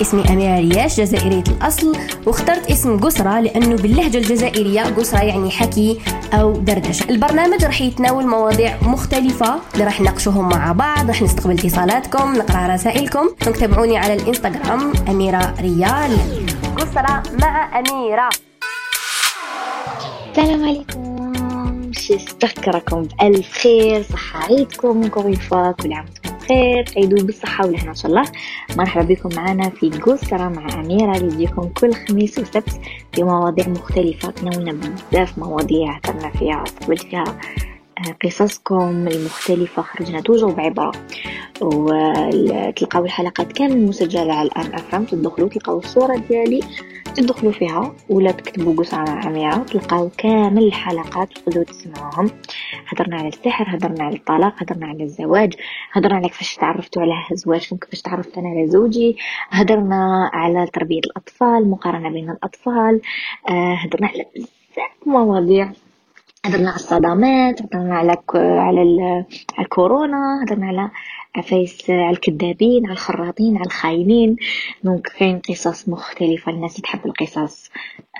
اسمي أميرة رياش جزائرية الأصل. واخترت اسم قسرة لأنه باللهجة الجزائرية قسرة يعني حكي أو دردشة. البرنامج راح يتناول مواضيع مختلفة اللي راح نناقشوهم مع بعض راح نستقبل اتصالاتكم نقرأ رسائلكم. تابعوني على الإنستغرام أميرة ريال. قسرة مع أميرة. السلام عليكم. راكم بألف خير صحة عيدكم كل عام بخير عيدوا بالصحة والهنا إن شاء الله. مرحبا بكم معنا في قسرة مع أميرة اللي يجيكم كل خميس وسبت في مواضيع مختلفة تناولنا بزاف مواضيع هدرنا فيها استقبلت فيها قصصكم المختلفة خرجنا توجو بعبارة وتلقاو الحلقات كامل مسجلة على الان افهم تدخلوا تلقاو الصورة ديالي. تدخلوا فيها. ولا تكتبوا قصة عميرة تلقاو كامل الحلقات. تقدروا تسمعوهم. هضرنا على السحر هضرنا على الطلاق هضرنا على الزواج هضرنا على كيفاش تعرفتوا على زواجكم كيفاش تعرفت أنا على زوجي. هضرنا على تربية الأطفال مقارنة بين الأطفال. آه، هضرنا على بزاف مواضيع. هضرنا على الصدمات هضرنا على على الكورونا هضرنا على عفايس على الكذابين على الخراطين على الخاينين. دونك كاين قصص مختلفة الناس تحب القصص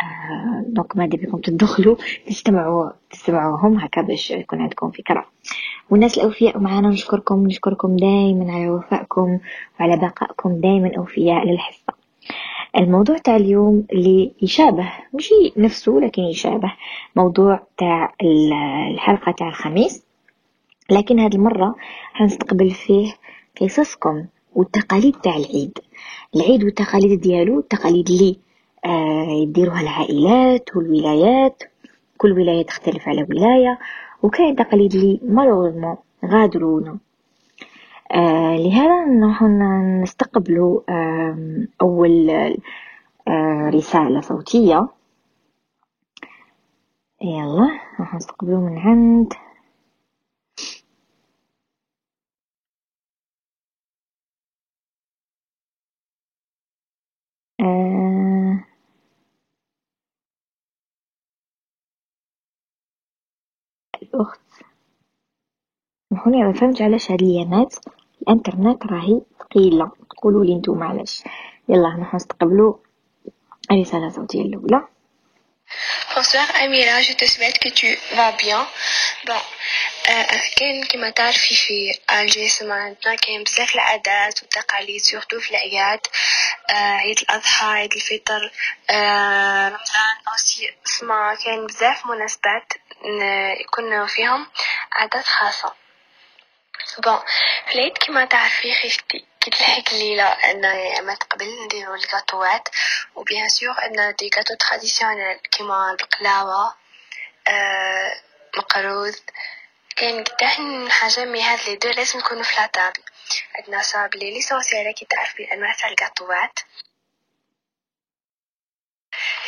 آه دونك ماذا بكم تدخلوا تستمعوا تستمعوهم هكا باش يكون عندكم فكرة. والناس الأوفياء معنا نشكركم نشكركم دائما على وفائكم وعلى بقائكم دائما أوفياء للحصة. الموضوع تاع اليوم اللي يشابه مش نفسه لكن يشابه. موضوع تاع الحلقة تاع الخميس. لكن هذه المرة حنستقبل فيه قصصكم والتقاليد تاع العيد. العيد والتقاليد ديالو التقاليد اللي آه يديروها العائلات والولايات. كل ولاية تختلف على ولاية. وكاين تقاليد اللي مالوغوزمون غادرونا لهذا نحن نستقبل آه أول آه رسالة صوتية. يلا راح نستقبله من عند. آه الأخت. سامحوني ما فهمتش علاش هاد الأيامات الإنترنت راهي ثقيلة. قولوا لي نتوما علاش. يلا نروح نستقبلوا الرسالة الصوتية الأولى. Bonsoir Amira, je te souhaite que tu vas bien. Bon, كاين كما تعرفي في الجيش معناتنا كاين بزاف العادات والتقاليد سورتو في الأعياد عيد الأضحى عيد الفطر رمضان aussi اسمع كاين بزاف مناسبات يكون فيهم عادات خاصة bon في العيد كما تعرفي خيفتي كي تلحق الليلة أن ما قبل نديرو الكاطوات و bien sûr on a des gâteaux traditionnels كيما البقلاوة آه مقروض كاين قداه حاجة mais هاد les deux لازم يكونوا في la table عندنا sablés l'essentiel كي تعرفي الأنواع تاع الكاطوات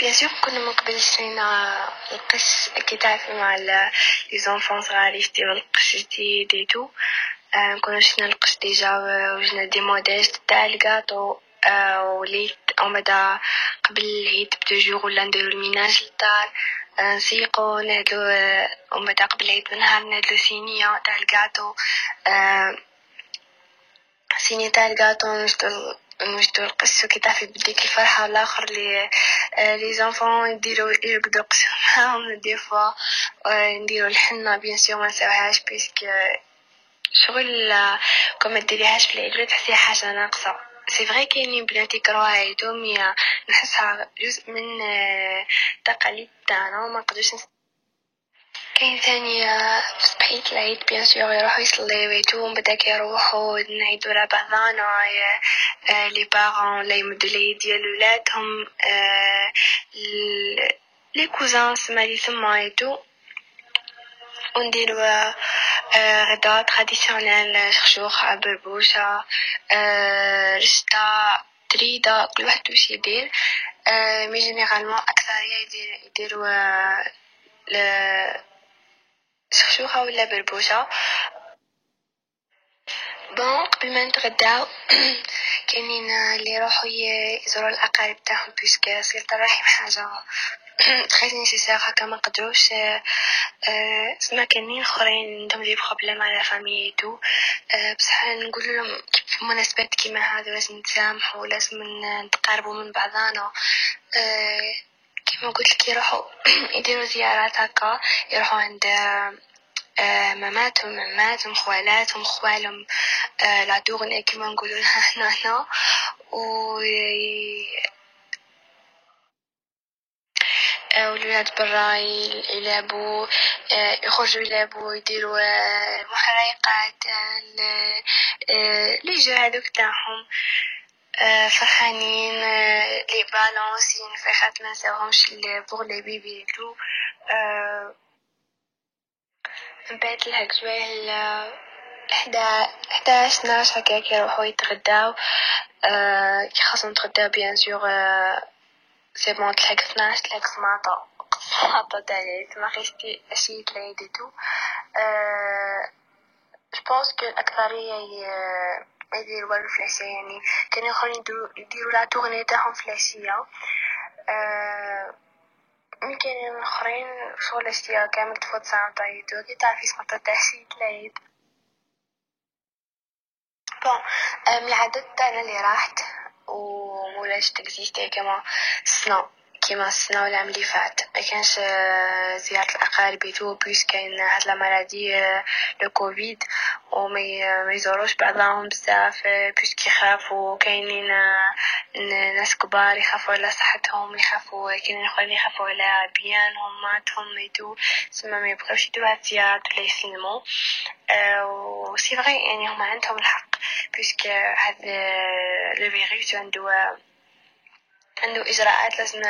bien sûr كنا من قبل شرينا القش كي تعرفي مع les enfants صغار يشتيو القش جديد et tout نكونو القش déjà وجنا des modèles تاع الكاطو وليت بعدا قبل العيد ب deux jours ولا نديرو ال ménage للدار نسيقو نهدلو بعد قبل العيد بنهار نهدلو صينية تاع الكاطو صينية تاع الكاطو نشدو نوجدو نقصو كي تعرفي بديك الفرحة الآخر les les enfants يديرو يرقدو قصو معاهم des fois نديرو الحنة bien sûr ما نساوهاش parce que شغل كون ما ديريهاش في العيد تحسيها حاجة ناقصة. c'est vrai كاينين بنات عيدو mais نحسها جزء من التقاليد تاعنا وما نقدروش كاين ثاني في صبحية العيد bien sûr يروحو يصليو et tout من بعد يروحو نعيدو على بعضانا les parents لا يمدو العيد ديال ولادهم les cousins سما لي تما et tout ونديرو غدا traditionnel شخشوخة بربوشة رشدة تريدة كل واحد واش يدير mais généralement أكثرية يديرو شخشوخة ولا بربوشة bon قبل ما نتغداو كاينين اللي يروحو يزورو الأقارب تاعهم parce que صلة الرحم حاجة très nécessaire هكا ما قدروش سما كاينين اخرين عندهم des problèmes على famille et tout بصح نقول لهم في مناسبات كيما هذا لازم نتسامحوا لازم نتقاربوا من بعضنا كيما قلت لك يروحوا يديروا زيارات هكا يروحوا عند ماماتهم عماتهم خوالاتهم خوالهم لا تورني كيما نقولوا لها هنا و والولاد برا يلعبوا يخرجوا يلعبوا يديروا محرقات لي جو هذوك تاعهم. فرحانين لي بالونسين فخات ما نساوهمش بوغ لي بيبي تو من بعد الهك شوية حدا حداش ناس هكاك يروحوا يتغداو. كي خاصهم يتغداو بيان سور سي بون تلحق 12 تلحق سماطة سماطة تاعي تما خيشتي عشية العيد تو je pense que الأكثرية يديروا والو في العشية يعني كانوا اخرين يديروا la tournée تاعهم في العشية mais كاينين الاخرين شغل العشية كامل تفوت ساعة تعيطو كي تعرفي سماطة تاع عشية العيد bon من العادات تاعنا اللي راحت ولاش ت existe كما السنة كيما السنة ولا اللي فات ما كانش زيارة الأقارب et tout parce que كاين هاد la maladie le Covid وما ما يزوروش بعضهم بزاف parce que يخافوا كاينين ناس كبار يخافوا على صحتهم يخافوا كاينين اخرين يخافوا على بيانهم ماتهم et tout تسمى ما يبغيوش يديرو هاد الزيارات ولا يسلموا و c'est vrai يعني هما عندهم الحق parce que هاد le virus عنده عنده إجراءات لازم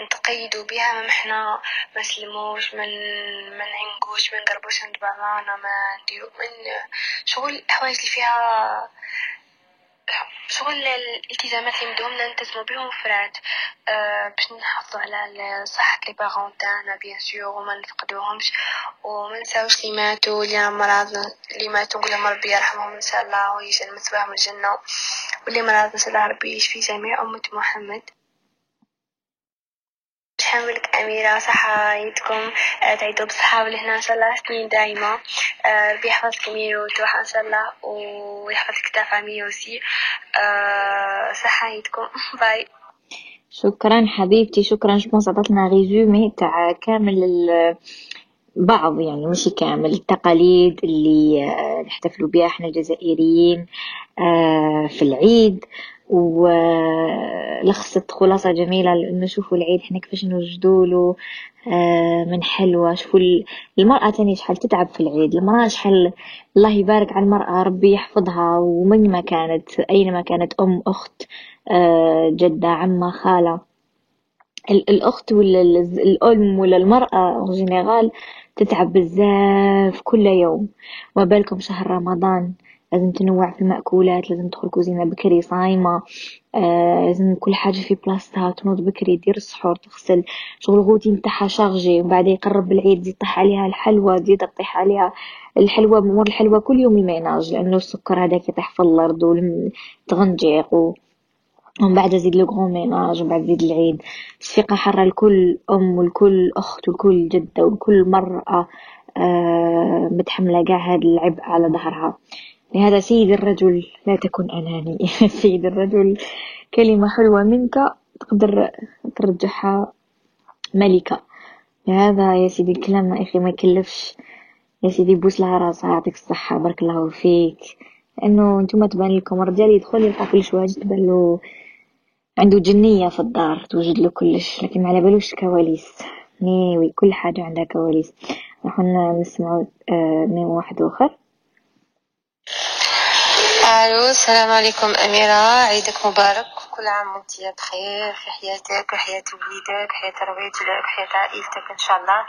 نتقيدوا بها ما حنا ما نسلموش من ما نعنقوش ما نقربوش عند بعضنا ما نديرو من شغل الحوايج اللي فيها شغل الالتزامات اللي مدوم نلتزمو بهم فرات أه باش نحافظوا على صحة لي بارون تاعنا بيان سور وما نفقدوهمش وما نساوش لي ماتوا اللي مرض اللي ماتوا نقول ربي يرحمهم إن شاء الله ويجعل مثواهم الجنة. واللي مرض إن شاء الله ربي يشفي جميع أمة محمد. حملك أميرة صحايتكم تعيدوا بصحة ولهنا إن شاء الله. سنين دايمة ربي يحفظك أمير وتوحى إن شاء الله ويحفظك ta famille aussi صحايتكم bye شكرا حبيبتي شكرا. je pense عطاتنا résumé تاع كامل بعض يعني مش كامل التقاليد اللي نحتفلوا بها إحنا الجزائريين. في العيد. ولخصت خلاصة جميلة لأنه شوفوا العيد إحنا كيفاش نوجدوا له من حلوة. شوفوا المرأة تاني شحال تتعب في العيد. المرأة شحال الله يبارك على المرأة ربي يحفظها. ومن ما كانت أينما كانت أم أخت جدة عمة خالة. الأخت ولا الأم ولا المرأة جينيرال تتعب بزاف كل يوم. وما بالكم شهر رمضان. لازم تنوع في المأكولات لازم تدخل كوزينة بكري صايمة آه لازم كل حاجة في بلاصتها تنوض بكري دير السحور تغسل شغل غوتي نتاعها chargée بعد يقرب العيد تزيد طيح عليها الحلوى تزيد تطيح عليها الحلوى مور الحلوى كل يوم ال ménage لأنه السكر هذاك يطيح في الأرض وتغنجيق و... ومن بعد زيد le grand ménage ومن بعد زيد العيد. تصفيقة حرة لكل أم ولكل أخت ولكل جدة ولكل مرأة آه متحملة قاع هاد العبء على ظهرها. لهذا سيد الرجل لا تكن أناني. سيد الرجل كلمة حلوة منك تقدر ترجعها ملكة. لهذا يا سيدي الكلام يا أخي ما يكلفش. يا سيدي بوس لها راسها يعطيك الصحة بارك الله فيك. لأنه نتوما تبان لكم الرجال يدخل يلقى كلش واجد تبان له عنده جنية في الدار توجد له كلش. لكن على بالوش كواليس. نيوي كل حاجة عندها كواليس. راح نسمعوا آه من واحد آخر. الو السلام عليكم أميرة عيدك مبارك كل عام وانت بخير في حياتك وحياة وليدك وحياة ربيتك وحياة عائلتك إن شاء الله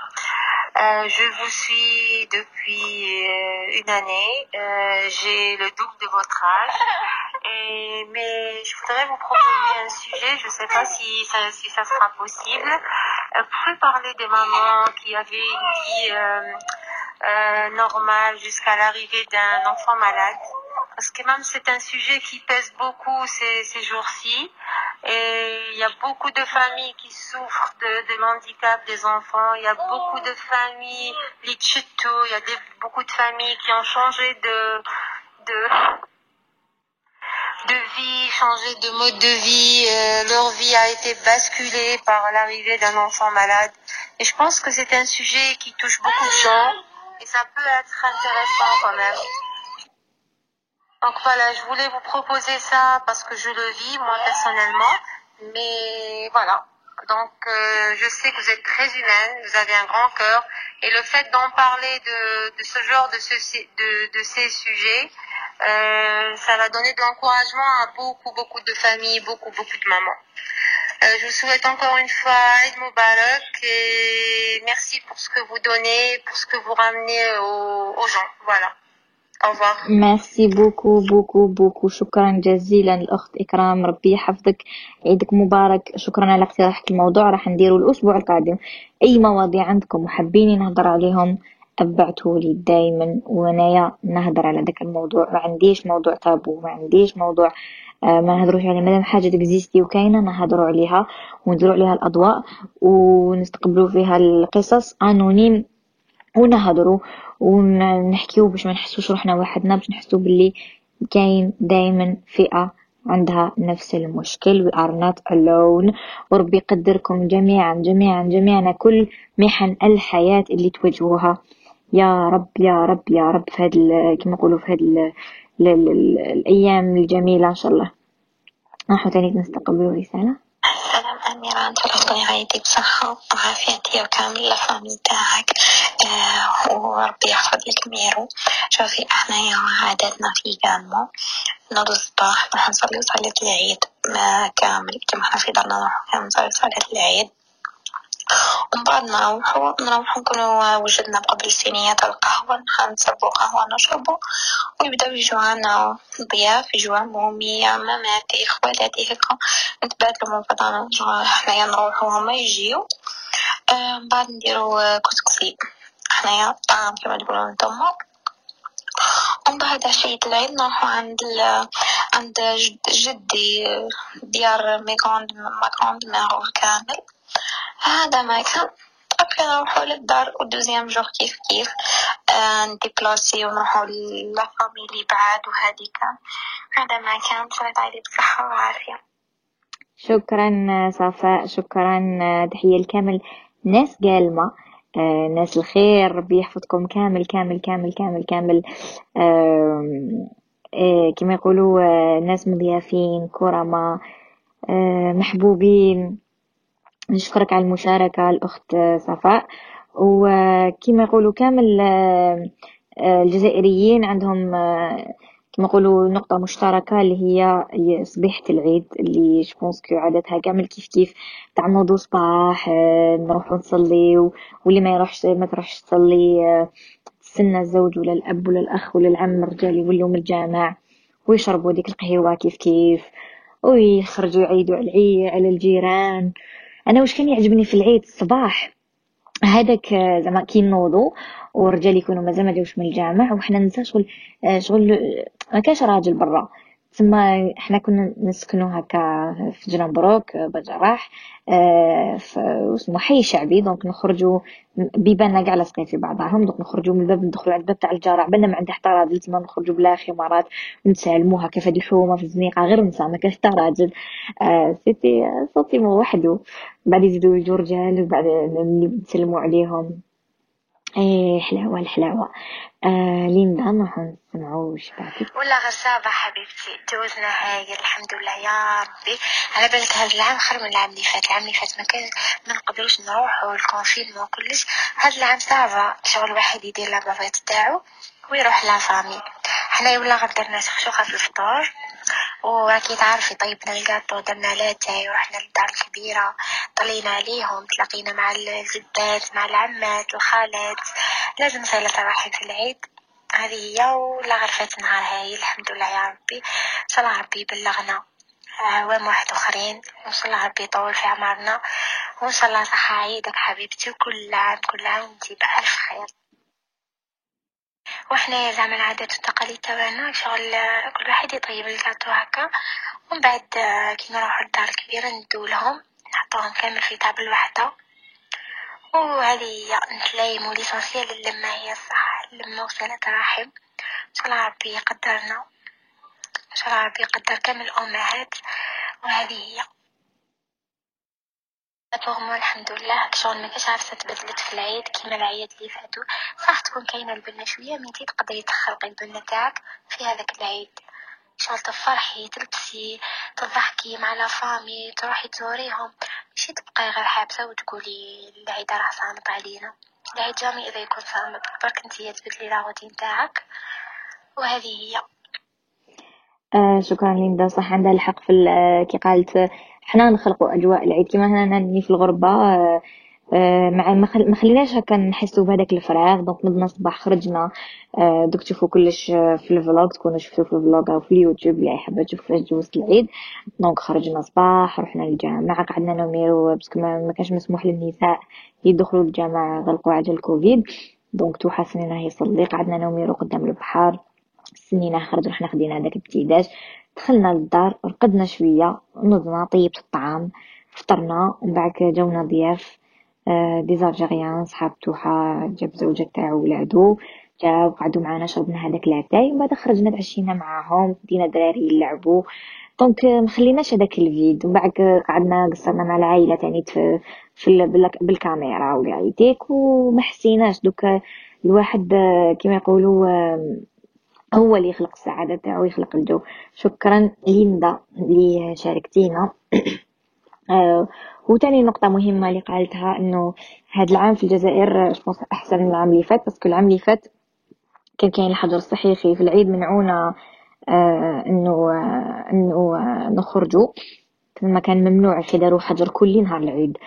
Euh, je vous suis depuis euh, une année. Euh, J'ai le double de votre âge. Et, mais je voudrais vous proposer un sujet. Je ne sais pas si ça, si ça sera possible. Euh, vous pouvez parler des mamans qui avaient une vie euh, normale jusqu'à l'arrivée d'un enfant malade Parce que même c'est un sujet qui pèse beaucoup ces, ces jours-ci Et il y a beaucoup de familles qui souffrent de, de l'handicap des enfants. Il y a beaucoup de familles, les il y a des, beaucoup de familles qui ont changé de, de, de vie, changé de mode de vie. Euh, leur vie a été basculée par l'arrivée d'un enfant malade. Et je pense que c'est un sujet qui touche beaucoup de gens et ça peut être intéressant quand même. Donc voilà, je voulais vous proposer ça parce que je le vis moi personnellement. Mais voilà. Donc euh, je sais que vous êtes très humaine, vous avez un grand cœur et le fait d'en parler de, de ce genre de, ce, de, de ces sujets, euh, ça va donner de l'encouragement à beaucoup beaucoup de familles, beaucoup beaucoup de mamans. Euh, je vous souhaite encore une fois Eid Mubarak et merci pour ce que vous donnez, pour ce que vous ramenez aux, aux gens. Voilà. ميرسي بوكو بوكو بوكو شكرا جزيلا الأخت إكرام ربي يحفظك عيدك مبارك شكرا على اقتراحك الموضوع راح نديره الأسبوع القادم أي مواضيع عندكم وحابين نهضر عليهم أبعتولي دايما وأنايا نهضر على ذاك الموضوع ما عنديش موضوع تابو ما عنديش موضوع ما نهضروش عليه مادام حاجة تكزيستي وكاينة نهضروا عليها ونديروا عليها الأضواء ونستقبلوا فيها القصص انونيم ونهضروا ونحكيو باش ما نحسوش روحنا وحدنا باش نحسو باللي كاين دايما فئة عندها نفس المشكل we are not alone. وربي يقدركم جميعا جميعا جميعا كل محن الحياة اللي تواجهوها. يا رب يا رب يا رب في هاد كما نقولوا في هاد الأيام الجميلة إن شاء الله. راحوا تاني نستقبلوا رسالة. سلام أميرة أنت الله يعيدك بصحة وعافية وكامل الفامي تاعك وربي يحفظ لك ميرو شوفي إحنا عاداتنا في جامو نوض الصباح نروح نصلي صلاة العيد ما كامل كما إحنا في دارنا نروح نصلي صلاة العيد ومن بعد نروحو نروحو نكونو وجدنا قبل صينية القهوة نصبو قهوة نشربو ويبداو يجو عنا ضياف يجو عمومي عماماتي خوالاتي هكا نتبادلو من بعضنا حنايا نروحو هما يجيو من بعد نديرو كسكسي حنايا طعام كما تقولون نتوما ومن بعد عشية العيد نروحو عند ال... عند جدي ديار ميكوند ماكوند ماغو كامل. هذا ما كان. ابخي نروحو للدار ودوزيام جوغ كيف كيف. آه نديبلاسي ونروحو لافامي اللي بعاد وهذيك هذا ما كان. صليت عليه بصحة وعافية. شكرا صفاء. شكرا تحية لكامل ناس قالمة. آه ناس الخير ربي يحفظكم كامل كامل كامل كامل. كامل آه كما يقولوا آه ناس مضيافين كرماء محبوبين. نشكرك على المشاركة الأخت صفاء. وكما يقولوا كامل الجزائريين عندهم آه، يقولوا نقطة مشتركة اللي هي صبيحة العيد اللي شبونس كو عادتها كامل كيف كيف تعمدوا صباح آه، نروحوا نصلي واللي ما يروحش ما تروحش تصلي تستنى الزوج ولا الأب ولا الأخ ولا العم الرجال يولوا من الجامع ويشربوا ديك القهوة كيف كيف ويخرجوا يعيدوا على على الجيران. أنا واش كان يعجبني في العيد الصباح؟ هذاك زعما كي نوضو والرجال يكونوا مازال ما جاوش من الجامع وحنا ننسى شغل شغل ما كاش راجل برا. تما حنا كنا نسكنو هكا في جنبروك بجراح آه اسمه حي شعبي. donc نخرجوا بيباننا كاع لاصقين في بعضهم. donc نخرجوا من الباب ندخلوا على الباب تاع الجار عبالنا ما عنده حتى راجل تما نخرجوا بلا خمارات نتسالموا هكا في الحومة في الزنيقة. غير نساء ما كاش حتى راجل. آه سيتي صوتي وحده بعد يزيدوا يجوا رجال وبعد نسلموا عليهم. إيه حلاوة الحلاوة. آه ليندا نروحو نسمعو وش بعدك. ولا غصابة حبيبتي. جوزنا هايل الحمد لله يا ربي. على بالك هذا العام خير من العام اللي فات. العام اللي فات ما كان ما نقدروش نروحو ال confinement وكلش هذا العام ça va شغل واحد يدير لابافيت تاعو ويروح la famille حنا ولا غير درنا شخشوخة في الفطور واكيد عارفة. طيبنا الجاتو درنا لاتاي ورحنا للدار الكبيرة. طلينا عليهم تلاقينا مع الجدات مع العمات الخالات. لازم صلة الرحم في العيد. هذه هي ولا غرفت نهار هاي الحمد لله يا ربي. صلى ربي بلغنا عوام واحد آخرين. وصلى ربي يطول في عمرنا وإن شاء الله صحة عيدك حبيبتي وكل عام كل عام وانتي بألف خير. وإحنا زعما العادات والتقاليد تاعنا شغل كل واحد يطيب الكاتو هكا. ومن بعد كي نروحو للدار الكبيرة ندو لهم نحطوهم كامل في table وحدة. وهذه هي نتلايمو l'essentiel اللمة هي الصح اللمة وصلة رحم إن شاء الله ربي يقدرنا. إن شاء الله ربي يقدر كامل الأمهات. وهذه هي. pour الحمد لله شغل ما كاش عارفه تبدلت في العيد كيما العيد اللي فاتو صح تكون كاينة البنه شوية من تقدري تخلقي البنه تاعك في هذاك العيد. شغل تفرحي تلبسي تضحكي مع la famille تروحي تزوريهم. ماشي تبقاي غير حابسة وتقولي العيد راه سامط علينا. العيد jamais إذا يكون سامط برك انتي تبدلي la routine تاعك. وهذه هي. آه شكرا ليندا صح عندها الحق في كي قالت حنا نخلقوا أجواء العيد. كيما هنا في الغربة آه آه، مع ما خليناش هكا نحسوا بهذاك الفراغ. donc نضنا الصباح خرجنا. آه، دوك تشوفوا كلش في ال vlog تكونوا شفتوا في ال vlog أو في اليوتيوب اللي حابه تشوف كيفاش جوزت العيد. donc خرجنا صباح رحنا للجامع قعدنا نميرو parce que ما كانش مسموح للنساء يدخلوا للجامع غلقوا عجل الكوفيد donc توحى سنينة يصلي قعدنا نميرو قدام البحر. سنينه خرج رحنا خدينا هذاك ال petit déj دخلنا للدار رقدنا شوية نضنا طيبت الطعام فطرنا ومن بعد جاونا ضياف des Algériens صحاب توحا جاب زوجة تاعو ولادو جاو قعدو معانا شربنا هذاك لاتاي ومن بعد خرجنا تعشينا معاهم دينا الدراري يلعبوا donc مخليناش هذاك ال vide ومن بعد قعدنا قصرنا مع العائلة تاني في, في بالكاميرا ولا يديك وما حسيناش. دوك الواحد كما يقولوا هو اللي يخلق السعادة تاعو يخلق الجو. شكرا ليندا اللي شاركتينا آه، وتاني نقطة مهمة اللي قالتها إنه هذا العام في الجزائر أحسن من العام اللي فات parce que العام اللي فات كان كاين الحجر الصحيحي في العيد منعونا آه إنه آه إنه آه نخرجوا ما كان ممنوع كي داروا حجر كلي نهار العيد.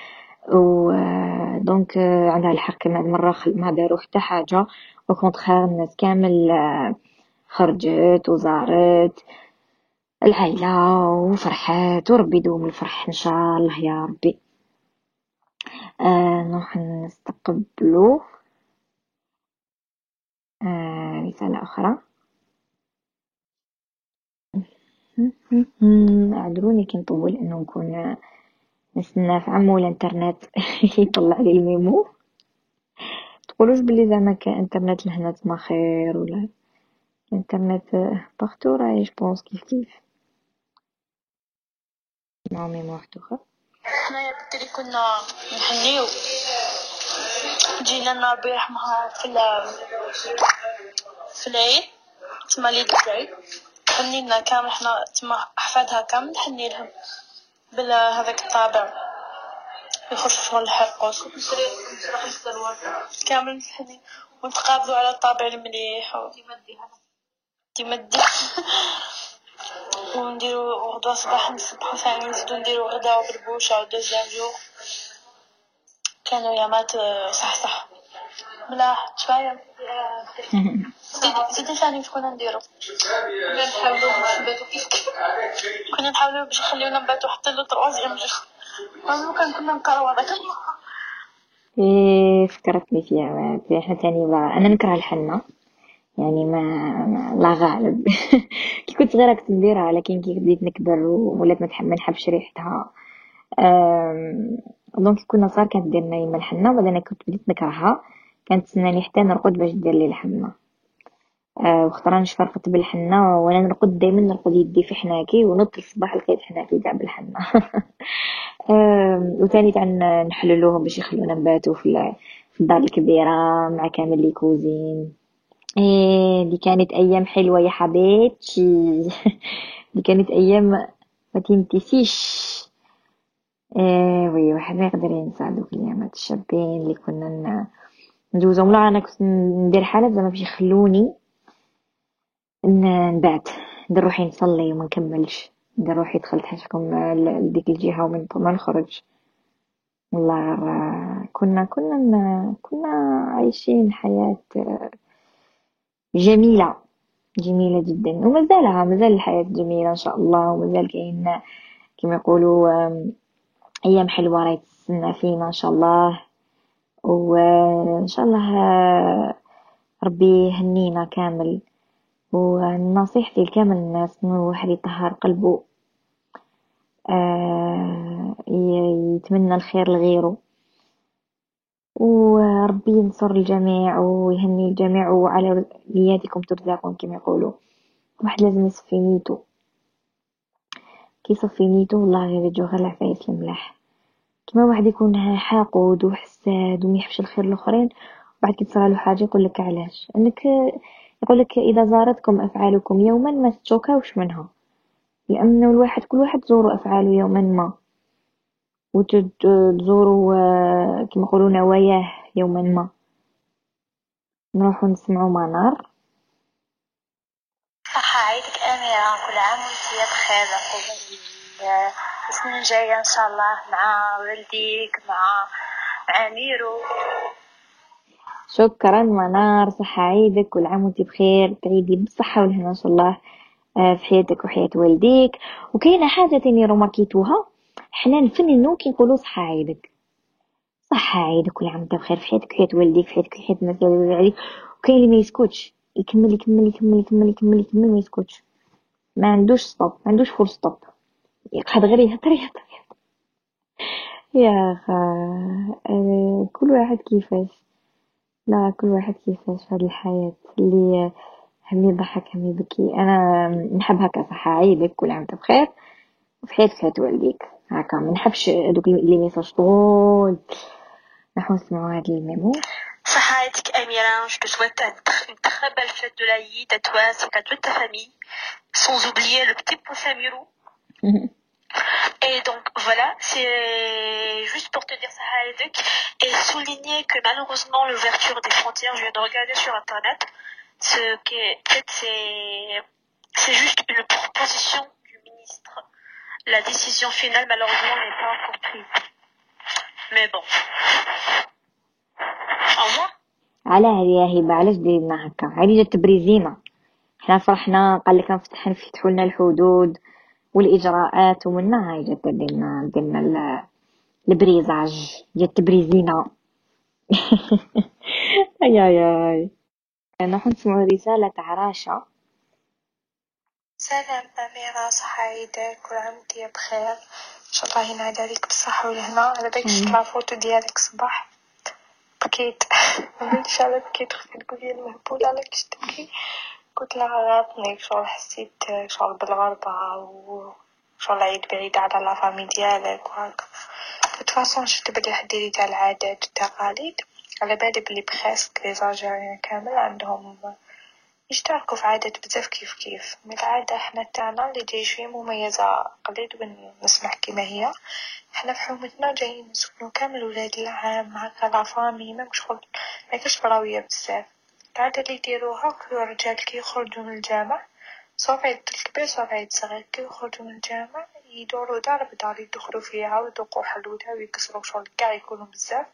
و آه، دونك آه، عندها الحق هاد المرة ما داروا حتى حاجة. وكونتخير الناس كامل آه، خرجت وزارت العائلة وفرحات وربي يدوم الفرح إن شاء الله يا ربي. آه نروح نستقبلو. آه رسالة أخرى. اعذروني كي نطول إنه نكون نستنى في عمو الإنترنت. يطلع لي الميمو. تقولوش بلي زعما كانترنت لهنا تما خير ولا؟ الانترنت بارتو راهي جبونس كيف كيف نعمي مفتوحة حنايا بكري كنا نحنيو جينا لنا ربي يرحمها في في العيد تما ليلة العيد حنينا كامل حنا تما أحفادها كامل نحني لهم بلا هذاك الطابع. يخش شغل الحرقوس كامل نحني ونتقابلوا على الطابع المليح. و... تمدي ونديرو غدوة صباح نصبحو ثاني نزيدو نديرو غدا وبربوشة دوزيام جور كانو يامات صح صح. ملاح شوية. زيدي ثاني واش كنا نديرو؟ كنا نحاولو باش نباتو كيف كنا نحاولو باش نخليونا نباتو حتى لو تروازيام جور لو كان كنا نقراو هذاك. إيه فكرتني فيها إحنا تاني أنا نكره الحنة يعني ما, لا غالب. كي كنت صغيرة كنت نديرها لكن كي بديت نكبر ولات ما نحبش ريحتها. donc كنا صغار كانت ديرنا يما الحنة وبعدين كنت بديت نكرهها. كانت تسناني حتى نرقد باش دير لي الحنة أه وخطرا فرقت بالحنة وأنا نرقد دايما نرقد يدي في حناكي ونط الصباح لقيت حناكي تاع بالحنة وثاني تاع نحللوهم باش يخلونا نباتو في الدار الكبيرة مع كامل les cousins. إيه دي كانت أيام حلوة يا حبيبتي. دي كانت أيام ما تنتسيش. إيه وي واحد ما يقدر ينسى دوك الأيامات الشابين اللي كنا ندوزهم لا أنا كنت ندير حالة زعما باش يخلوني نبات ندير روحي نصلي وما نكملش. ندير روحي دخلت حاشكم لديك الجهة ومن ما نخرج والله كنا كنا كنا عايشين حياة جميلة. جميلة جدا. ومازالها مازال الحياة جميلة إن شاء الله ومازال كاين كما يقولوا أيام حلوة راهي تستنى فينا إن شاء الله. وإن شاء الله ربي يهنينا كامل. ونصيحتي لكامل الناس إنه الواحد يطهر قلبه. آه، يتمنى الخير لغيره. وربي ينصر الجميع ويهني الجميع وعلى نياتكم ترزقون كما يقولوا. واحد لازم يصفي نيتو. كي يصفي نيتو والله غير يجو غير العفايس الملاح. كيما واحد يكون حاقد وحساد وما يحبش الخير الآخرين بعد كي تصرالو حاجة يقولك علاش؟ إنك يقولك إذا زارتكم أفعالكم يوما ما تتشوكاوش منها. لأن الواحد كل واحد تزورو أفعاله يوما ما. وتزوروا كما يقولوا نواياه يوما ما. نروحو نسمعو منار. صحة عيدك أميرة كل عام وانتي بخير. السنة الجاية إن شاء الله مع والديك مع مع ميرو شكرا منار صحة عيدك كل عام وانتي بخير. تعيدي بالصحة والهنا إن شاء الله آه، في حياتك وحياة والديك. وكاينة حاجة تاني روماركيتوها حنا نفننو كي نقولو صحة عيدك صحة عيدك كل عام وانت بخير في حياتك وحياة والديك في حياتك وحياة الناس اللي عليك. وكاين اللي ما يسكتش. يكمل يكمل يكمل يكمل يكمل يكمل ما يسكتش. ما عندوش stop ما عندوش full stop يقعد غير يهضر يهضر يا خا آه، كل واحد كيفاش. لا كل واحد كيفاش هذه الحياة اللي هم يضحك هم يبكي. أنا نحب هكا صحة عيدك كل عام بخير. وفي حياتك حياة والديك هكا ما نحبش دوك لي ميساج طول نحو نسمعو هاد الميمو صحتك أميرة je te souhaite une très belle fête de l'Aïd à toi ainsi qu'à toute ta famille sans oublier le petit pouce Amirou Et donc voilà, c'est juste pour te dire ça Haïdek et souligner que malheureusement l'ouverture des frontières, je viens de regarder sur internet, ce qui est peut-être c'est c'est juste une proposition du ministre. La décision finale malheureusement n'est pas encore prise. Mais bon. Au revoir. علاه يا هبة علاش ديرنا هكا هادي جات تبريزينا حنا فرحنا قال لك نفتح نفتحوا لنا الحدود والإجراءات ومنا هاي جات ديرنا ديرنا ال- البريزاج جات تبريزينا أي أي أي نروح نسمعوا رسالة تاع راشا سلام أميرة صحة عيدك كل عام وانتي بخير. إن شاء الله ينعاد عليك بالصحة والهنا على بالك شفت la photo ديالك صباح. بكيت. إن شاء الله بكيت. أختي تقولي المهبولة عليك تبكي قلت لها غاضني شغل حسيت شغل بالغربة وشغل عيد بعيد على la famille ديالك وهاكا façon شفت بلي هدرتي تاع العادات والتقاليد. على بالي بلي parce que les Algériens كامل عندهم يشتركوا في عادات بزاف كيف كيف؟ من العادة حنا تاعنا اللي جاي شوية مميزة قليل بن نسمح كيما هي. حنا في حومتنا جايين نسكنو كامل ولاد العم هكا la famille même شغل مكاش برانية بزاف. العادة اللي يديروها كل الرجال كي يخرجوا من الجامع عيد الكبير عيد الصغير كي يخرجوا من الجامع يدوروا دار بدار يدخلوا فيها ويذوقوا حلوتها ويقصروا شغل قاع يكونوا بزاف.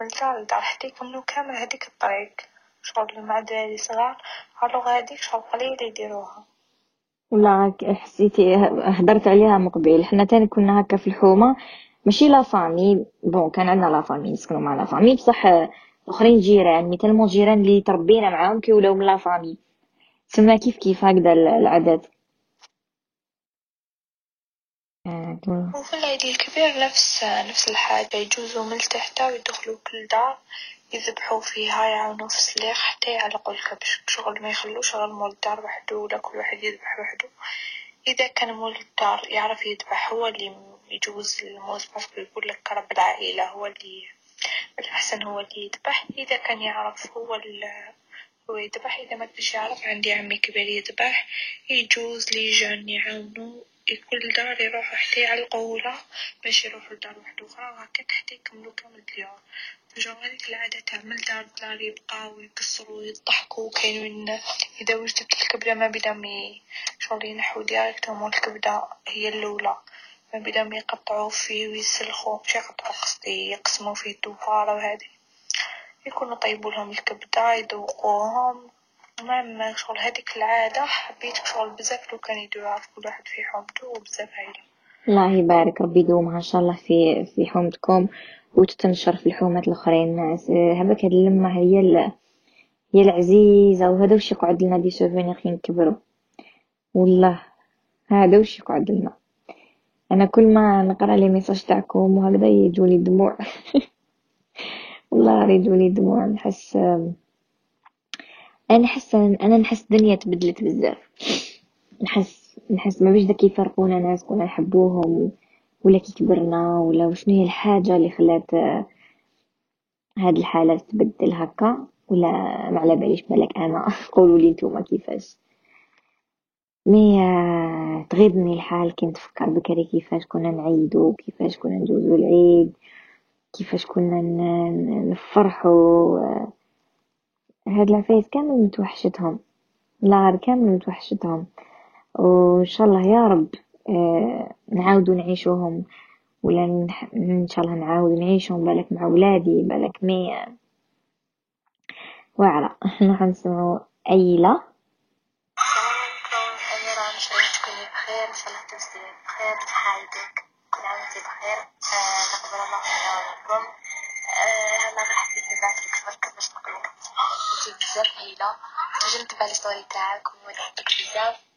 من دار لدار حتى يكملوا كامل هاديك الطريق. شغل مع دراري صغار alors هاديك شغل قليل يديروها. ولا حسيتي هدرت عليها مقبل حنا تاني كنا هكا في الحومة ماشي la famille bon كان عندنا la famille نسكنو مع la famille بصح الاخرين جيران mais tellement جيران اللي تربينا معاهم كي ولاو من la famille تسمى كيف كيف هكذا ال- العادات آه، وفي العيد الكبير نفس نفس الحاجة يجوزوا من تحت ويدخلوا كل دار. يذبحوا فيها يعاونوا في السلاح حتى يعلقوا الكبش. شغل ما يخلوش غير مول الدار وحده ولا كل واحد يذبح وحده. إذا كان مول الدار يعرف يذبح هو اللي يجوز باسكو يقول لك رب العائلة هو اللي الأحسن هو اللي يذبح. إذا كان يعرف هو ال هو يذبح. إذا ما كانش يعرف عندي عمي كبير يذبح. يجوزو les jeunes يعاونوا. كل دار يروحوا حتى يعلقوا له باش يروحوا لدار واحدة أخرى وهكاك حتى يكملوا كامل اليوم. هذيك العادة تاع من دار لدار يبقاو يكسروا ويضحكوا كاين من إذا وجدت الكبدة ما بدا ي- شغل ينحو directement الكبدة هي الأولى. ما بدا يقطعوا فيه ويسلخوا مش يقطعوا قصدي يقسموا فيه الدوفارة وهذه. يكونوا طيبوا لهم الكبدة يذوقوهم. المهم شغل هذيك العادة حبيت شغل بزاف لو كان يديروها في كل واحد في حومته وبزاف عيلة. الله يبارك ربي يدومها ان شاء الله في في حومتكم وتتنشر في الحومات الأخرين. الناس هذاك هاد اللمة هي. هي العزيزة وهذا وش يقعد لنا des souvenirs كي نكبروا والله هذا وش يقعد لنا. أنا كل ما نقرأ les messages تاعكم وهكذا يجوني دموع. والله يجوني دموع نحس أنا نحس أنا نحس الدنيا تبدلت بزاف. نحس. نحس ما بيش ذاك يفرقونا ناس كنا نحبوهم ولا كي كبرنا ولا وشنو هي الحاجة اللي خلات هاد الحالة تبدل هكا ولا ما على باليش بالك أنا؟ قولوا لي نتوما كيفاش. مي تغيظني الحال كي نتفكر بكري كيفاش كنا نعيدو كيفاش كنا نجوزو العيد كيفاش كنا نفرحو هاد العفايس كامل متوحشتهم. لا كامل متوحشتهم. وإن شاء الله يا رب آه، نعاودو نعيشوهم ولا إن شاء الله نعاود نعيشهم بالك مع ولادي بالك مي واعرة. راح نسمعو أيلة بخير إن شاء الله بخير بخير. آه، بزاف هايله تنجم تبع ستوري تاعك ونحبك بزاف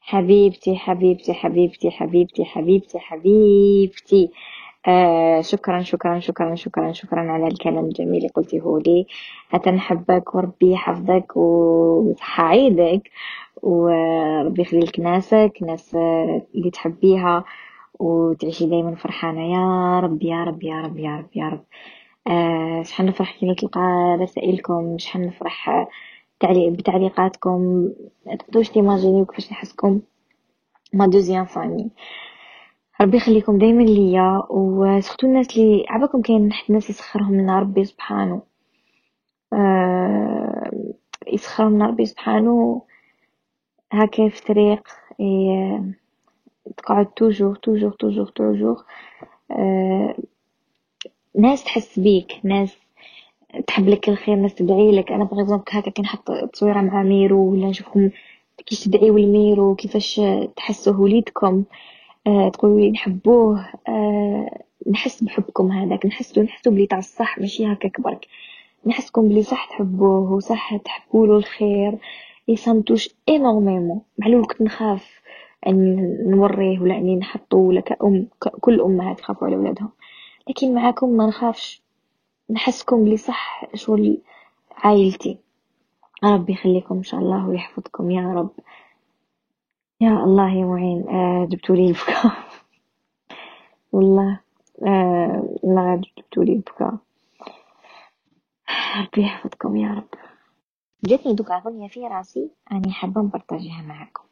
حبيبتي حبيبتي حبيبتي حبيبتي حبيبتي حبيبتي. آه شكرا شكرا شكرا شكرا شكرا على الكلام الجميل اللي قلتيه لي. حتى نحبك وربي يحفظك ويسعدك وربي يخلي لك ناسك ناس اللي تحبيها وتعيشي دايما فرحانة. يا رب يا رب يا رب يا رب يا رب. آه شحال نفرح كي نتلقى رسائلكم؟ شحال نفرح بتعليقاتكم؟ تقدروش تيماجينيو كيفاش نحسكم؟ ma deuxième famille ربي يخليكم دايما ليا و surtout الناس اللي عباكم كاين واحد الناس يسخرهم لنا ربي سبحانه. آه يسخرهم لنا ربي سبحانه هكا في طريق تقعد toujours toujours toujours toujours ناس تحس بيك ناس تحب لك الخير ناس تدعي لك. أنا بغيزونك هكا كي نحط تصويرة مع ميرو ولا نشوفكم كيش تدعيو لميرو كيفاش تحسوا وليدكم. تقولوا لي نحبوه آه نحس بحبكم هذاك نحسوا نحسوا بلي تاع الصح ماشي هكا كبرك نحسكم بلي صح تحبوه وصح تحبوا له الخير. يصمتوش انورميمون معلول كنت نخاف أني نوريه ولا أني نحطه ولا كأم كل امهات يخافوا على ولادهم لكن معاكم ما نخافش. نحسكم بلي صح شغل عائلتي. ربي يخليكم إن شاء الله ويحفظكم يا رب. يا الله يا معين. آه جبتولي البكاء. والله آه الله جبتولي البكاء. ربي يحفظكم يا رب. جاتني دوك أغنية في راسي أني حابة نبرتاجيها معاكم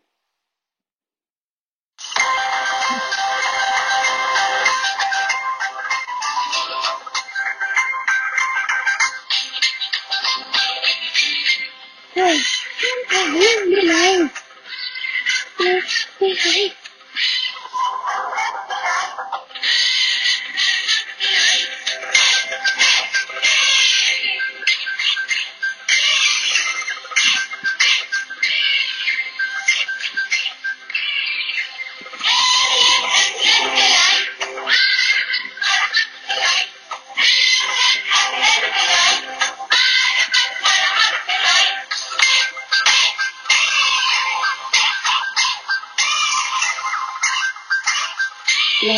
اللي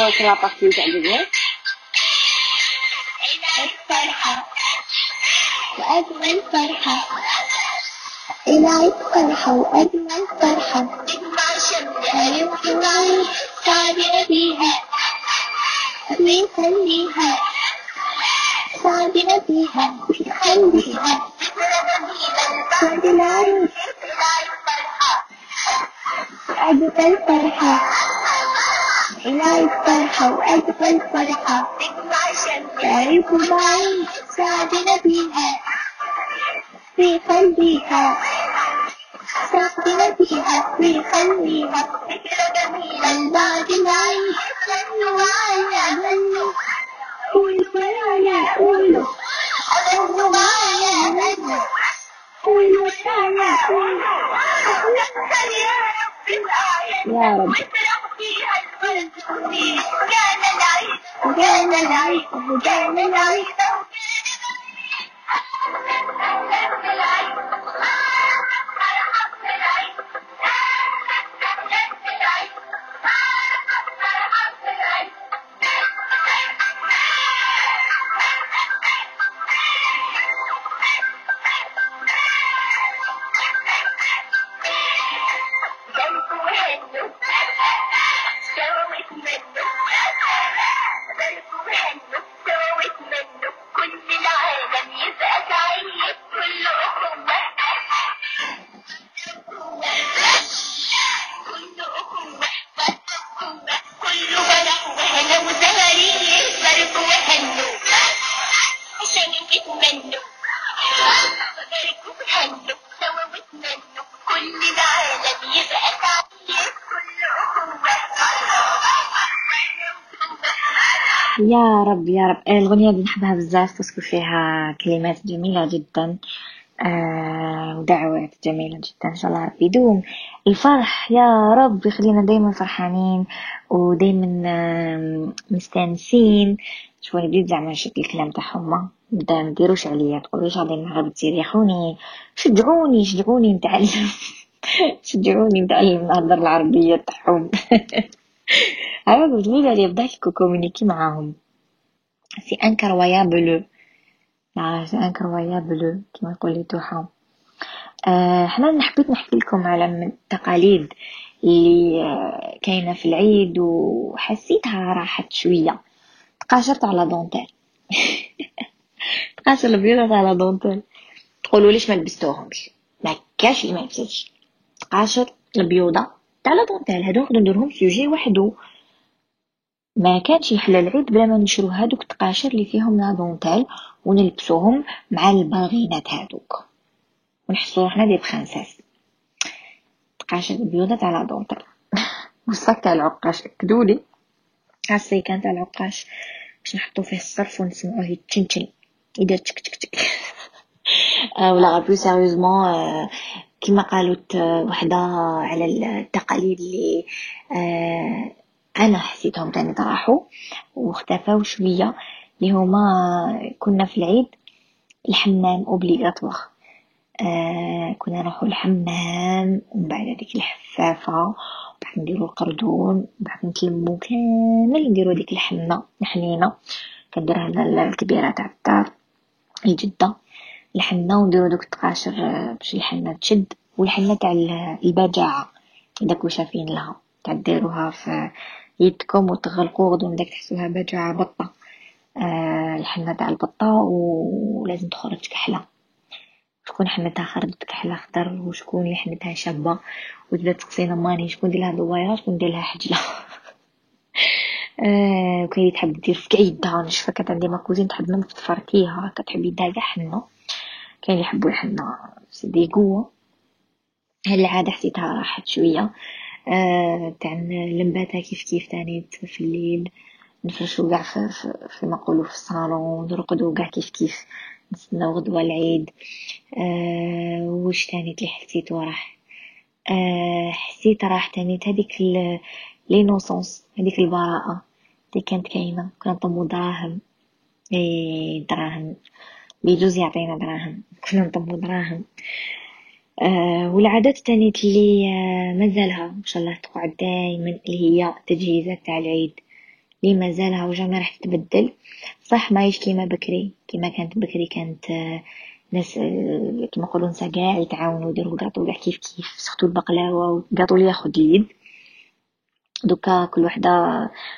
هو كلا بارتي تعجبني الفرحة. وأجمل فرحة العيد فرحة وأجمل فرحة يمكن سعدنا بيها بيخليها سعدنا بيها بيخليها سعد العيد أجمل فرحة العيد فرحة وأجمل فرحة تعرف معي سعدنا بيها في قلبيها سعدنا بيها في قلبيها البعد العيد غنوا معايا غنوا قولوا معايا قولوا غنوا معايا غنوا قولوا معايا قولوا يا رب. وكان العيد وكان العيد كل رب يا رب. آه، الأغنية دي نحبها بزاف parce que فيها كلمات جميلة جدا. آه ودعوات جميلة جدا إن شاء الله ربي. يدوم الفرح يا رب يخلينا دايما فرحانين ودايما مستانسين. شوفوني بديت زعما نشد الكلام تاعهم. بدا مديروش عليا تقولوش غادي نهرب تريحوني. شجعوني شجعوني نتعلم. شجعوني نتعلم نهضر العربية تاعهم. عرفت؟ بالنسبة لي بداك communiquer معاهم. c'est incroyable لا c'est incroyable كيما لي توحة آه، حنا حبيت نحكي لكم على من التقاليد اللي آه، كاينة في العيد وحسيتها راحت شوية. تقاشر تاع la dentelle تقاشر البيضة تاع la dentelle تقولوا ليش ما لبستوهمش؟ ما كاش اللي ما لبستش. تقاشر البيوضة تاع la dentelle هادو نقدر نديرهم sujet وحدو. ما كانش يحلى العيد بلا ما نشرو هادوك التقاشر اللي فيهم la dentelle ونلبسوهم مع الباغينات هادوك. ونحسو روحنا des princesses تقاشر البيوضة تاع la dentelle. والصاك تاع العقاش اكدولي السيكان تاع العقاش. باش نحطو فيه الصرف ونسمعوه يتشنشن. يدير تشك تشك تشك. آه، ولا plus sérieusement آه، كما قالت آه، وحدة على التقاليد اللي آه، أنا حسيتهم تاني طرحوا واختفوا شوية اللي هما كنا في العيد الحمام اوبليغاتوار آه كنا نروحو الحمام ومن بعد هذيك الحفافة بعد نديرو القردون بعد نتلمو كامل نديرو ديك الحنة الحنينة. كديرها لنا الكبيرة تاع الدار الجدة الحنة ونديرو دوك التقاشر باش الحنة تشد والحنة تاع ال- البجاعة داك وشافين لها. تاع ديروها في يدكم وتغلقو غدو داك تحسوها بجاعة بطة آه الحنة تاع البطة ولازم تخرج كحلة. شكون حنتها خرجت كحلة خضر وشكون اللي حنتها شابة وتبدا تقصينا ماني شكون دير لها دويرة شكون دير لها حجلة. آه اللي تحب دير في عيدها. نشفى كانت عندي ماكوزين تحب من تفركيها كتحب يدها كاع حنة كاين اللي يحبوا الحنة سيدي قوة. هاد العادة حسيتها راحت شوية. تاع لمباتها كيف كيف تاني في الليل. نفرشو قاع في, في, في ما نقولو في الصالون نرقدو قاع كيف كيف نستناو غدوة العيد. آه وش تاني اللي حسيتو راح آه حسيت راح تاني هذيك ال- لينوسونس هذيك البراءة اللي كانت كاينة. كنا نطمو دراهم. اي دراهم. بيجوز يعطينا دراهم. كنا نطمو دراهم. آه والعادات التانية اللي آه مازالها. إن شاء الله تقعد دايما اللي هي تجهيزات تاع العيد. اللي مازالها و jamais راح تتبدل. صح ما يش كيما بكري. كيما كانت بكري كانت آه، ناس آه، كيما نقولوا نسا كاع يتعاونوا يديروا الكاطو كيف كيف. surtout البقلاوة والكاطو اللي ياخد يد دوكا كل وحدة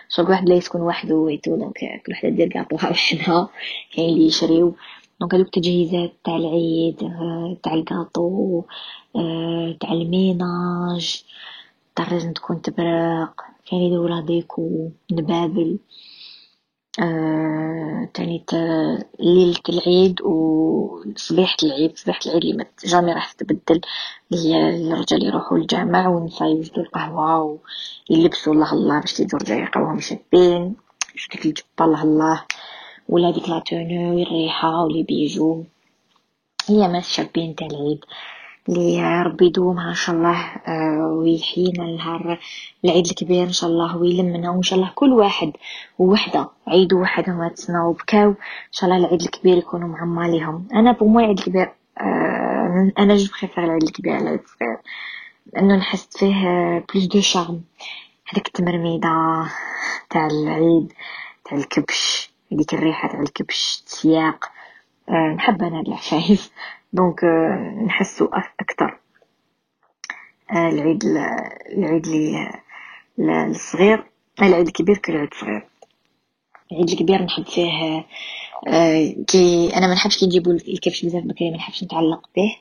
شغل واحد لا يسكن وحده ويتو. donc كل وحدة دير كاطوها وحدها. كاين اللي يشريو. donc هذوك التجهيزات تاع العيد آه، تاع الكاطو آه، تاع ال ménage تاع لازم تكون تبرق كاين يديروا لها déco نبابل آه، تاني تا- ليلة العيد وصبيحة العيد صبيحة العيد اللي ما jamais راح تتبدل هي الرجال يروحوا الجامع والنساء يوجدوا القهوة ويلبسوا الله الله باش يجوا الرجال يلقاوهم شابين شو ديك الجبة الله الله. ولا ديك لا تونو والريحة ولي بيجو. هي ناس شابين تاع العيد اللي ربي يدومها إن شاء الله آه، ويحيينا نهار العيد الكبير إن شاء الله ويلمنا وإن شاء الله كل واحد ووحدة عيد واحد هما تسناو وبكاو. إن شاء الله العيد الكبير يكونوا معماليهم أنا بومو العيد الكبير آه، أنا je préfère العيد الكبير العيد الصغير لأنه نحس فيه plus de charme. هذيك التمرميدة تاع العيد تاع الكبش. هذيك الريحة تاع الكبش السياق آه، نحب أنا هاد العفايس donc آه، نحسو أكثر آه، العيد العيد لي الصغير العيد الكبير كالعيد الصغير العيد الكبير نحب فيه كي أنا ما نحبش كي يجيبوا الكبش بزاف بكري ما نحبش نتعلق به.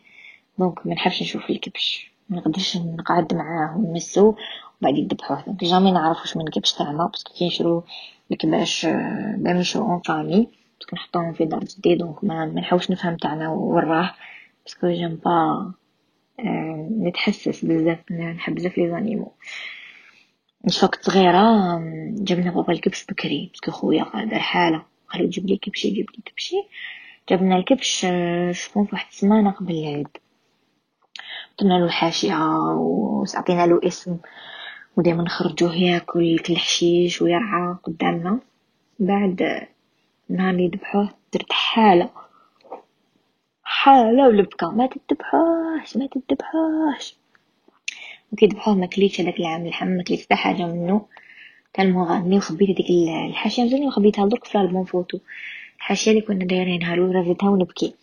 donc ما نحبش نشوف الكبش. ما نقدرش نقعد معاه ونمسو. وبعد يذبحوه. donc jamais نعرف واش من الكبش تاعنا parce que كي نشرو الكباش بنمشو en famille parce que نحطوهم في دار جدي donc ما نحاولش نفهم تاعنا وين راه parce que j'aime pas نتحسس بزاف نحب بزاف les animaux. كنت صغيرة جبنا بابا الكبش بكري باسكو خويا دار حالة قالو جيب لي كبشي جيب لي كبشي. جبنا الكبش شكون واحد السمانة قبل العيد. درنا له الحاشية وعطينا له اسم. ودايما نخرجوه ياكل كل حشيش ويرعى قدامنا. بعد نهار اللي ذبحوه درت حالة. حالة ولبكة. ما تذبحوش ما تذبحوش. وكي ذبحوه مكليتش هداك العام الحم مكليتش حتى حاجة منو تاع المغني وخبيت هذيك الحاشية مزيان وخبيتها درك في الألبوم فوتو. الحاشية اللي كنا دايرينها له رفدتها ونبكي.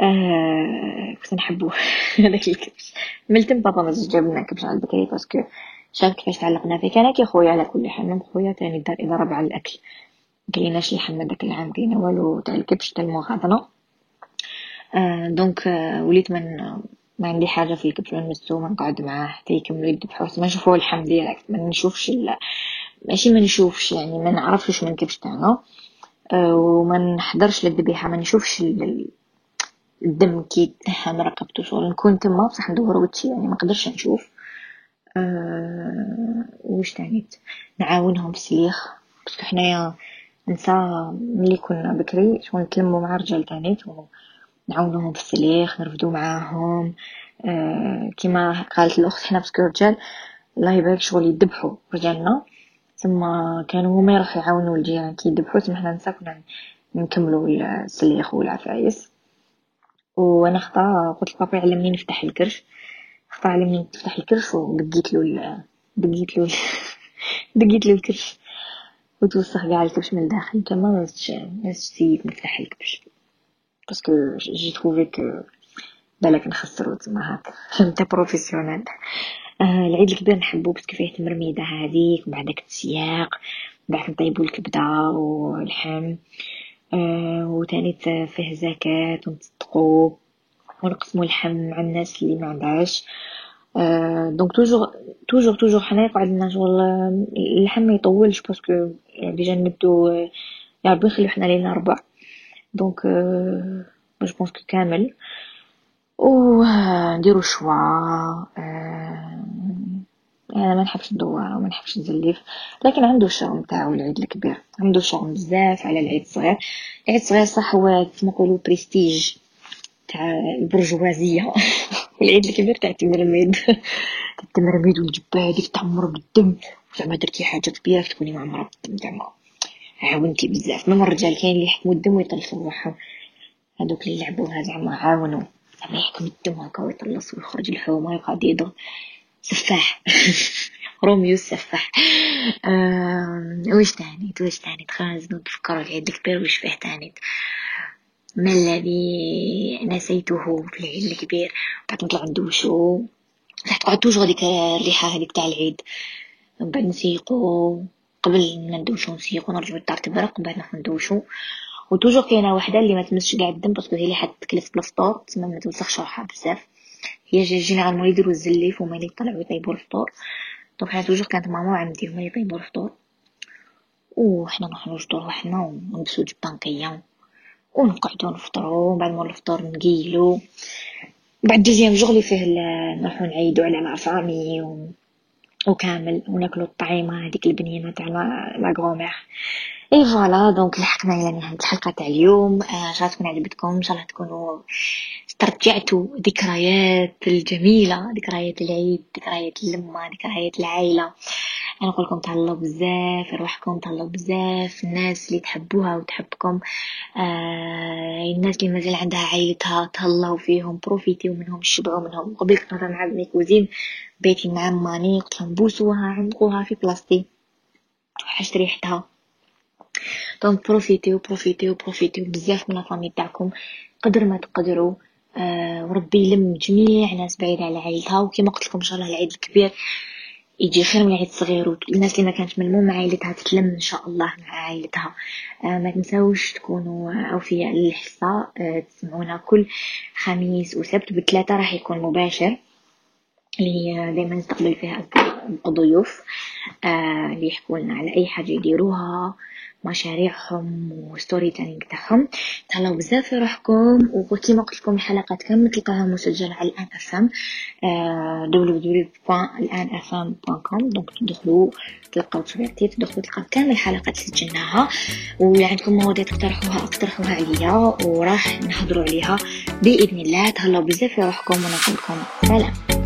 آه كنت نحبو هذاك الكبش. ملتم بابا ما جابلنا كبش على البكري باسكو. شاف كيفاش تعلقنا فيه كان كي خويا على كل حال من خويا تاني دار إذا ربع الأكل. مكليناش لحم داك العام كاينة والو تاع الكبش تاع المغادرة آه donc آه وليت من ما عندي حاجة في الكبش نمسو ما نقعد معاه حتى يكملو يذبحو ما نشوفو اللحم direct ما نشوفش ماشي ما نشوفش يعني ما نعرفش من الكبش تاعنا آه وما نحضرش للذبيحة ما نشوفش الدم كي تنحى رقبتو شغل نكون تما بصح ندور وجهي يعني ما نقدرش نشوف. أه وش تانيت نعاونهم بسليخ parce que حنايا نسا ملي كنا بكري شغل نتلمو مع رجال تانيت نعاونوهم في السليخ نرفدو معاهم. أه كيما قالت الأخت حنا parce que رجال الله يبارك شغل يذبحو رجالنا. ثم كانوا هما يروحو يعاونو الجيران كي يذبحو ثم حنا نسا كنا نكملو السليخ والعفايس. وأنا خطا قلت لبابا علمني نفتح الكرش. خطا علمني نفتح الكرش ودقيت له دقيت له دقيت له الكرش. وتوسخ قاع الكبش من الداخل. تما ما نسيت نفتح الكبش parce que j'ai trouvé que بالك نخسرو تما هاك فهمت professionnel آه العيد الكبير نحبو parce que فيه تمرميدة هذيك وبعد داك السياق بعد نطيبو الكبدة واللحم. آه وتاني فيه زكاة ونتصدقو ونقسمو اللحم مع الناس اللي ما عندهاش. donc toujours toujours toujours حنا يقعد لنا شغل اللحم ما يطولش parce que déjà نبدو يا ربي نخليو حنا لينا ربع. donc je pense كامل. و نديرو شوا آه أنا ما نحبش ندور وما نحبش نزلف. لكن عنده الشغل نتاعو العيد الكبير. عنده شغل بزاف على العيد الصغير. العيد الصغير صح هو كيما نقولوا بريستيج تاع البرجوازية. والعيد الكبير تاع التمرميد التمرميد والجبه هذيك تعمر بالدم. زعما درتي حاجة كبيرة تكوني معمره بالدم. زعما عاونتي بزاف. ميم الرجال كاين اللي يحكموا الدم ويطلصوا روحهم. هذوك اللي يلعبوها زعما عاونوا. زعما يحكم الدم هكا ويطلص ويخرج الحومة ويقعد يضرب. سفاح. روميو السفاح. آه وش تانيت وش تانيت خلاص نتفكروا العيد الكبير وش فيه تانيت ما الذي نسيته في العيد الكبير بعد نطلع ندوشو راح تقعد toujours هذيك الريحة هذيك تاع العيد. من بعد نسيقو. قبل ما ندوشو نسيقو نرجعو للدار تبرق من بعد نروحو ندوشو. و toujours كاينة وحدة اللي ما تمسش قاع الدم parce que هي اللي حتكلف بلا تسمى ما توسخش روحها بزاف. هي généralement يديرو الزليف هما اللي يطلعو يطيبو الفطور. donc حنا toujours كانت ماما عندي هما اللي يطيبو الفطور. وحنا نروحو نوجدو رواحنا ونلبسو جبة نقية ونقعدو نفطرو بعد مور الفطور نقيلو. بعد deuxième jour لي فيه نروحو نعيدو على la famille وكامل وناكلو الطعيمة هذيك البنينة تاع la grand-mère et voilà donc لحقنا إلى نهاية الحلقة تاع اليوم. ان شاء الله تكون عجبتكم. إن شاء الله تكونوا استرجعتوا ذكريات الجميلة ذكريات العيد ذكريات اللمة ذكريات العائلة. أنا نقول لكم تهلاو بزاف روحكم تهلاو بزاف الناس اللي تحبوها وتحبكم آه الناس اللي مازال عندها عائلتها تهلاو فيهم بروفيتيو منهم شبعوا منهم. قبل كنت مع بني cousine بيتي مع ماني قلت لهم بوسوها عندقوها في بلاصتي توحشت ريحتها. donc بروفيتيو بروفيتيو بروفيتيو. بزاف من ال famille تاعكم قدر ما تقدروا آه وربي يلم جميع ناس بعيدة على عائلتها. وكما قلت لكم إن شاء الله العيد الكبير يجي خير من العيد الصغير والناس اللي ما كانت ملمومة عائلتها تتلم إن شاء الله مع عائلتها. آه ما تنسوش تكونوا اوفياء للحصة آه تسمعونا كل خميس وسبت بثلاثة راح يكون مباشر اللي دائما نستقبل فيها الضيوف آه اللي يحكوا لنا على أي حاجة يديروها. مشاريعهم و storytelling تاعهم. تهلاو بزاف في روحكم. وكيما قلت لكم الحلقات كامل تلقاها مسجلة على الآن اف ام www.الان.fm.com دونك تدخلوا تلقاو تصويرتي تدخلوا تلقاو كامل الحلقات اللي سجلناها ولا عندكم مواضيع تقترحوها اقترحوها عليا. وراح نهضروا عليها بإذن الله. تهلاو بزاف في روحكم. ونقول لكم سلام.